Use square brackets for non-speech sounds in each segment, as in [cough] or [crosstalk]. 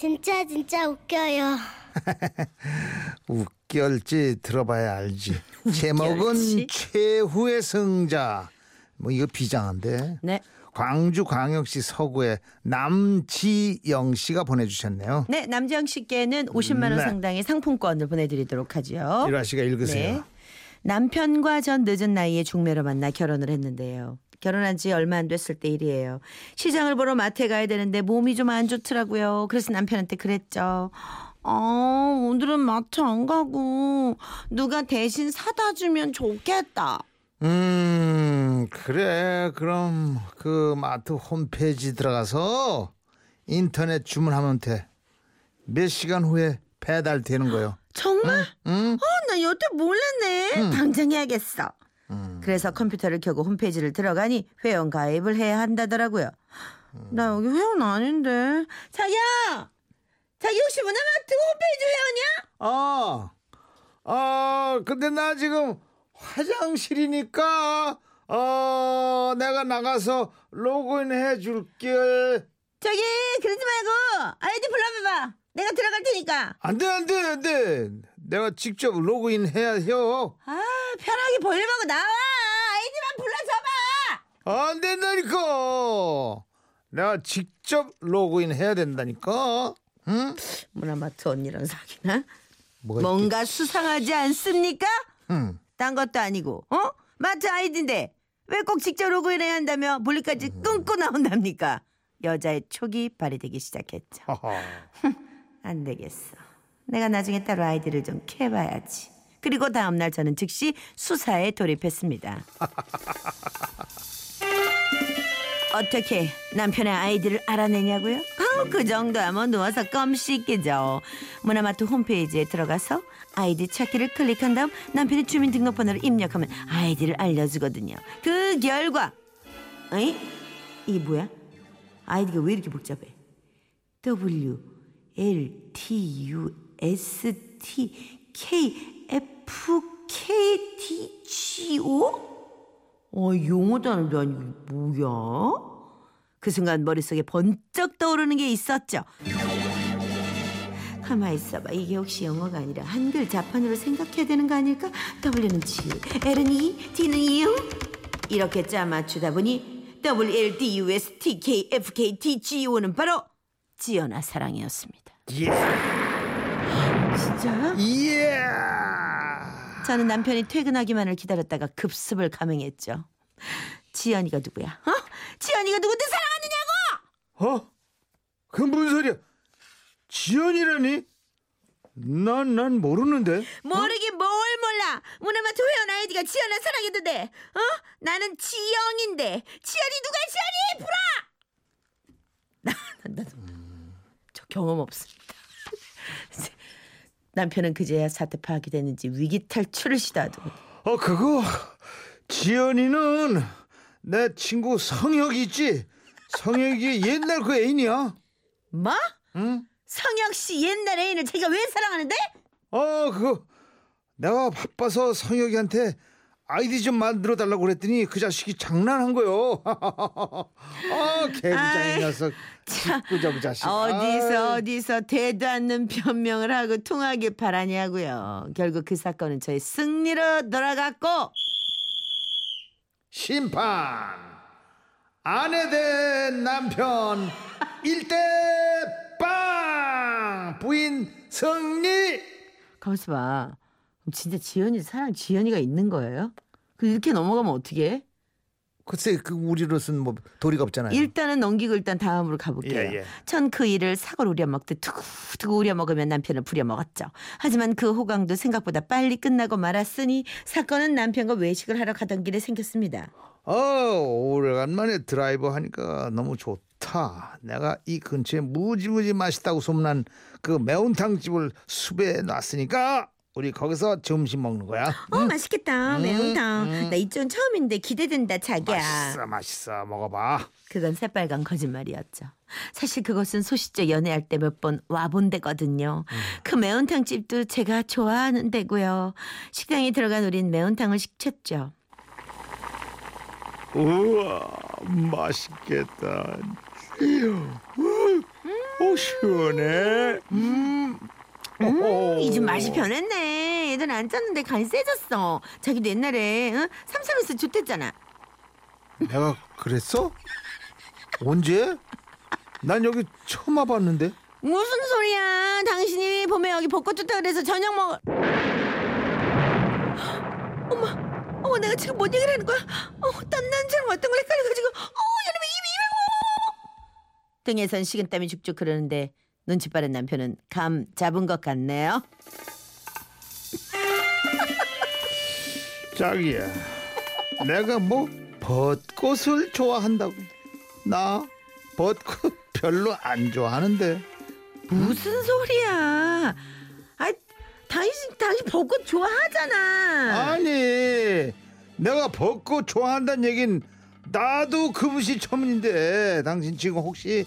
진짜 진짜 웃겨요. [laughs] 웃길지 들어봐야 알지. [laughs] 제목은? 최후의 승자. 뭐 이거 비장한데. 네. 광주광역시 서구의 남지영 씨가 보내주셨네요. 네, 남지영 씨께는 50만 원 네. 상당의 상품권을 보내드리도록 하죠. 일화 씨가 읽으세요. 네. 남편과 전 늦은 나이에 중매로 만나 결혼을 했는데요. 결혼한 지 얼마 안 됐을 때 일이에요. 시장을 보러 마트에 가야 되는데 몸이 좀 안 좋더라고요. 그래서 남편한테 그랬죠. 어, 오늘은 마트 안 가고 누가 대신 사다 주면 좋겠다. 음 그래 그럼 그 마트 홈페이지 들어가서 인터넷 주문하면 돼. 몇 시간 후에 배달되는 거요. 정말? 응? 어, 나 여태 몰랐네. 당장 해야겠어. 음. 그래서 컴퓨터를 켜고 홈페이지를 들어가니 회원 가입을 해야 한다더라고요. 나 여기 회원 아닌데. 자기야! 자기 혹시 문화마트 홈페이지 회원이야? 아, 아, 근데 나 지금 화장실이니까, 어, 내가 나가서 로그인 해 줄게. 저기 그러지 말고 아이디 불러봐봐. 내가 들어갈 테니까. 안 돼, 안 돼, 안 돼. 내가 직접 로그인 해야 해요. 아 편하게 보고 나와. 아이디만 불러줘봐. 안 된다니까. 내가 직접 로그인 해야 된다니까. 응? 문화마트 언니랑 사귀나? 뭔가 수상하지 않습니까? 응. 딴 것도 아니고 어? 마트 아이디인데 왜 꼭 직접 로그인해야 한다며 볼일까지 끊고 나온답니까? 여자의 촉이 발휘되기 시작했죠. [laughs] 안 되겠어. 내가 나중에 따로 아이디를 좀 캐봐야지. 그리고 다음날 저는 즉시 수사에 돌입했습니다. [laughs] 어떻게 남편의 아이디를 알아내냐고요? 아우 그 정도하면 누워서 껌 씹기죠. 문화마트 홈페이지에 들어가서 아이디 찾기를 클릭한 다음 남편의 주민등록번호를 입력하면 아이디를 알려주거든요. 그 결과 에이? 이게 뭐야? 아이디가 왜 이렇게 복잡해? W L T U S T K F K D G O? 어, 용어 단어도 아니고 뭐야? 그 순간 머릿속에 번쩍 떠오르는 게 있었죠. 가만히 있어봐. 이게 혹시 영어가 아니라 한글 자판으로 생각해야 되는 거 아닐까? W는 G, L은 E, T는 U. 이렇게 짜 맞추다 보니 W, L, D, U, S, T, K, F, K, T, G, O는 바로 지연아 사랑이었습니다. 예. 진짜요? 예. 저는 남편이 퇴근하기만을 기다렸다가 급습을 감행했죠. 지연이가 누구야? 어? 지연이가 누군데 사랑하느냐고? 어? 그 무슨 소리야? 지연이라니? 난, 난 모르는데. 모르긴 뭘 몰라. 문화마트 회원 아이디가 지연아 사랑해도 돼. 어? 나는 지영인데 지연이 누가 지연이 불어? [laughs] 나, 나, 나, 저 경험 없습니다. 남편은 그제야 사태 파악이 됐는지 위기 탈출을 시도하더군요. 어, 그거, 지연이는 내 친구 성혁이 있지? 성혁이 옛날 그 애인이야. 뭐? 응? 성혁 씨 옛날 애인을 자기가 왜 사랑하는데? 어, 그거, 내가 바빠서 성혁이한테 아이디 좀 만들어 달라고 그랬더니 그 자식이 장난한 거요. [laughs] 아, 개구장이 아이, 녀석. 참. 꾸저그 자식. 어디서. 어디서 대도 않는 변명을 하고 통하길 바라냐고요. 결국 그 사건은 저의 승리로 돌아갔고 심판 아내 대 남편 [laughs] 일대 빵 부인 승리 가만있어 봐. 진짜 지연이 사랑 지연이가 있는 거예요? 그 이렇게 넘어가면 어떻게 해? 글쎄 그 우리로서는 뭐 도리가 없잖아요 일단은 넘기고 일단 다음으로 가볼게요. 예, 예. 전그 일을 사골 우려 먹듯 두고두고 우려 먹으면 남편을 부려 먹었죠. 하지만 그 호강도 생각보다 빨리 끝나고 말았으니 사건은 남편과 외식을 하러 가던 길에 생겼습니다. 어 오래간만에 드라이브 하니까 너무 좋다 내가 이 근처에 무지무지 맛있다고 소문난 그 매운탕 집을 수배해 놨으니까 우리 거기서 점심 먹는 거야 어 맛있겠다 음, 매운탕. 음. 나 이쪽은 처음인데 기대된다 자기야. 맛있어 맛있어 먹어봐 그건 새빨간 거짓말이었죠. 사실 그것은 소시적 연애할 때 몇 번 와본 데거든요. 그 매운탕 집도 제가 좋아하는 데고요. 식당에 들어간 우린 매운탕을 시켰죠. 우와 맛있겠다. 오오 시원해. 음. 오. 이집 맛이 변했네. 얘들 안 짰는데 간이 세졌어. 자기도 옛날에 응? 삼삼에서 좋댔잖아. 내가 그랬어? 언제? 난 여기 처음 와봤는데. 무슨 소리야? 당신이 봄에 여기 벚꽃 좋다 그래서 저녁 먹을. [gasps] 어머, 어머, 내가 지금 뭔 얘기를 하는 거야? 어, 딴 남자랑 어떤 걸 헷갈려가지고, 어, 여러분 입이 입이 등에선 식은땀이 죽죽 흐르는데 눈치 빠른 남편은 감 잡은 것 같네요. 자기야, 내가 뭐 벚꽃을 좋아한다고? 나 벚꽃 별로 안 좋아하는데. 무슨 소리야? 아, 당신 당신 벚꽃 좋아하잖아. 아니, 내가 벚꽃 좋아한다는 얘긴 나도 그분이 처음인데 당신 지금 혹시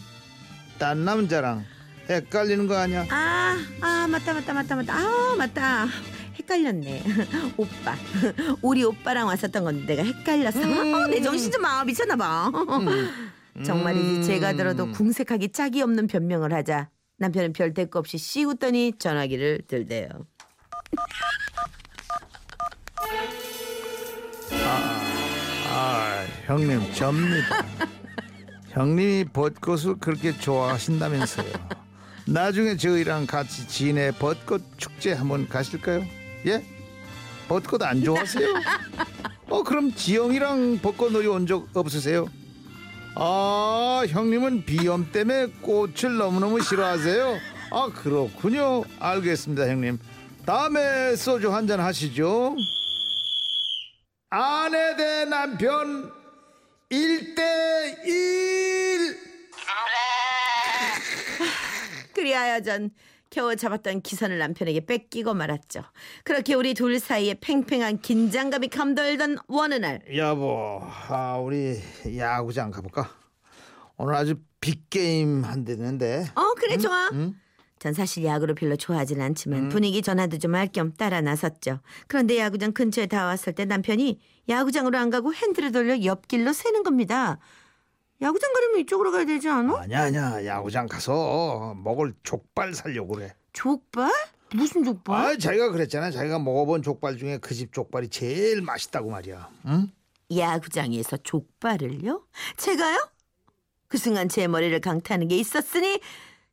딴 남자랑 헷갈리는 거 아니야? 아, 아 맞다 맞다 맞다 맞다. 아 맞다. 헷갈렸네. [laughs] 오빠. 우리 오빠랑 왔었던 건데 내가 헷갈렸어. 어, 내 정신 좀 아, 미쳤나 봐. 정말이지 제가 들어도 궁색하기 짝이 없는 변명을 하자 남편은 별 대꾸 없이 씨 웃더니 전화기를 들대요. 아, 형님 접니다. [laughs] 형님이 벚꽃을 그렇게 좋아하신다면서요. 나중에 저희랑 같이 진해 벚꽃 축제 한번 가실까요? 예? 벚꽃 안 좋아하세요? 어 그럼 지영이랑 벚꽃놀이 온 적 없으세요? 아 형님은 비염 때문에 꽃을 너무너무 싫어하세요? 아 그렇군요. 알겠습니다 형님. 다음에 소주 한 잔 하시죠. 아내 대 남편 1대1 그리하여 전 겨우 잡았던 기선을 남편에게 뺏기고 말았죠. 그렇게 우리 둘 사이에 팽팽한 긴장감이 감돌던 어느 날 여보 아, 우리 야구장 가볼까? 오늘 아주 빅게임 한대는데 어 그래 좋아. 전 사실 야구를 별로 좋아하진 않지만 분위기 전환도 좀 할 겸 따라 나섰죠. 그런데 야구장 근처에 다 왔을 때 남편이 야구장으로 안 가고 핸들을 돌려 옆길로 새는 겁니다. 야구장 가려면 이쪽으로 가야 되지 않아? 아니야 아니야 야구장 가서 먹을 족발 살려고 그래 족발? 무슨 족발? 아 자기가 그랬잖아 자기가 먹어본 족발 중에 그 집 족발이 제일 맛있다고 말이야 응? 야구장에서 족발을요? 제가요? 그 순간 제 머리를 강타하는 게 있었으니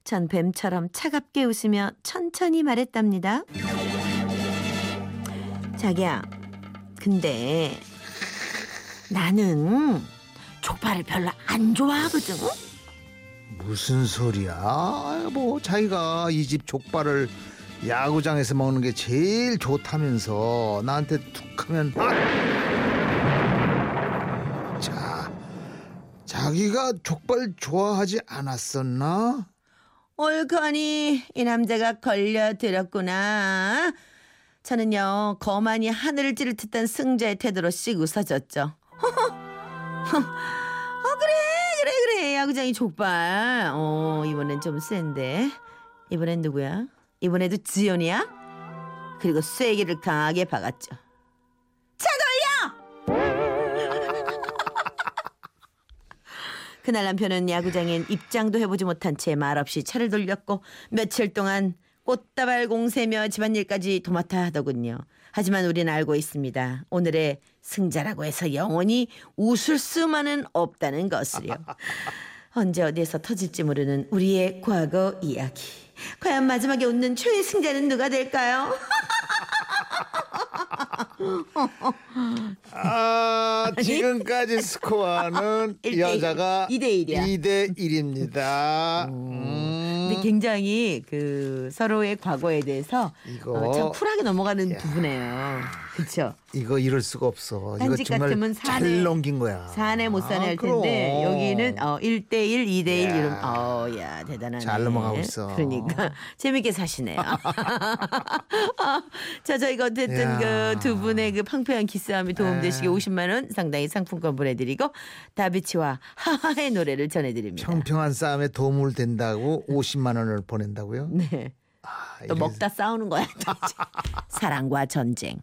전 뱀처럼 차갑게 웃으며 천천히 말했답니다. 자기야, 근데 나는 족발을 별로 안 좋아하거든. 무슨 소리야 아, 뭐 자기가 이 집 족발을 야구장에서 먹는 게 제일 좋다면서 나한테 툭하면 아! 자 자기가 족발 좋아하지 않았었나? 옳거니 이 남자가 걸려들었구나. 저는요 거만이 하늘을 찌를 듯한 승자의 태도로 씩 웃어졌죠. [laughs] 어 그래 그래 그래 야구장이 족발. 어 이번엔 좀 센데. 이번엔 누구야? 이번에도 지연이야? 그리고 쐐기를 강하게 박았죠. 차 돌려! [laughs] 그날 남편은 야구장엔 입장도 해보지 못한 채 말없이 차를 돌렸고 며칠 동안 꽃다발 공세며 집안일까지 도맡아 하더군요. 하지만 우리는 알고 있습니다. 오늘의 승자라고 해서 영원히 웃을 수만은 없다는 것을요. [laughs] 언제 어디에서 터질지 모르는 우리의 과거 이야기. 과연 마지막에 웃는 최애 승자는 누가 될까요? [laughs] 아 지금까지 스코어는 일대 일. 여자가 이대 일이야. 2대 1입니다. 음. 근데 굉장히 그 서로의 과거에 대해서 이거 어, 참 쿨하게 넘어가는 부분이에요. 그렇죠. 이거 이럴 수가 없어. 이거 정말 같으면 잘 사내- 넘긴 거야. 사내 못할 아, 텐데 그럼. 여기는 어 1대1, 2대1 야. 이런 어야 대단하네. 잘 넘어가고 있어. 그러니까 [laughs] 재밌게 사시네요. [laughs] 자, 저희가 어쨌든 야. 그두 분의 그 팡팡한 기싸움이 도움되시게 에. 50만 원 상당히 상품권 보내 드리고 다비치와 하하의 노래를 전해 드립니다. 평평한 싸움에 도움을 된다고 50만 원을 보낸다고요? 네. 아, 또 이게 먹다 싸우는 거야. [laughs] 사랑과 전쟁.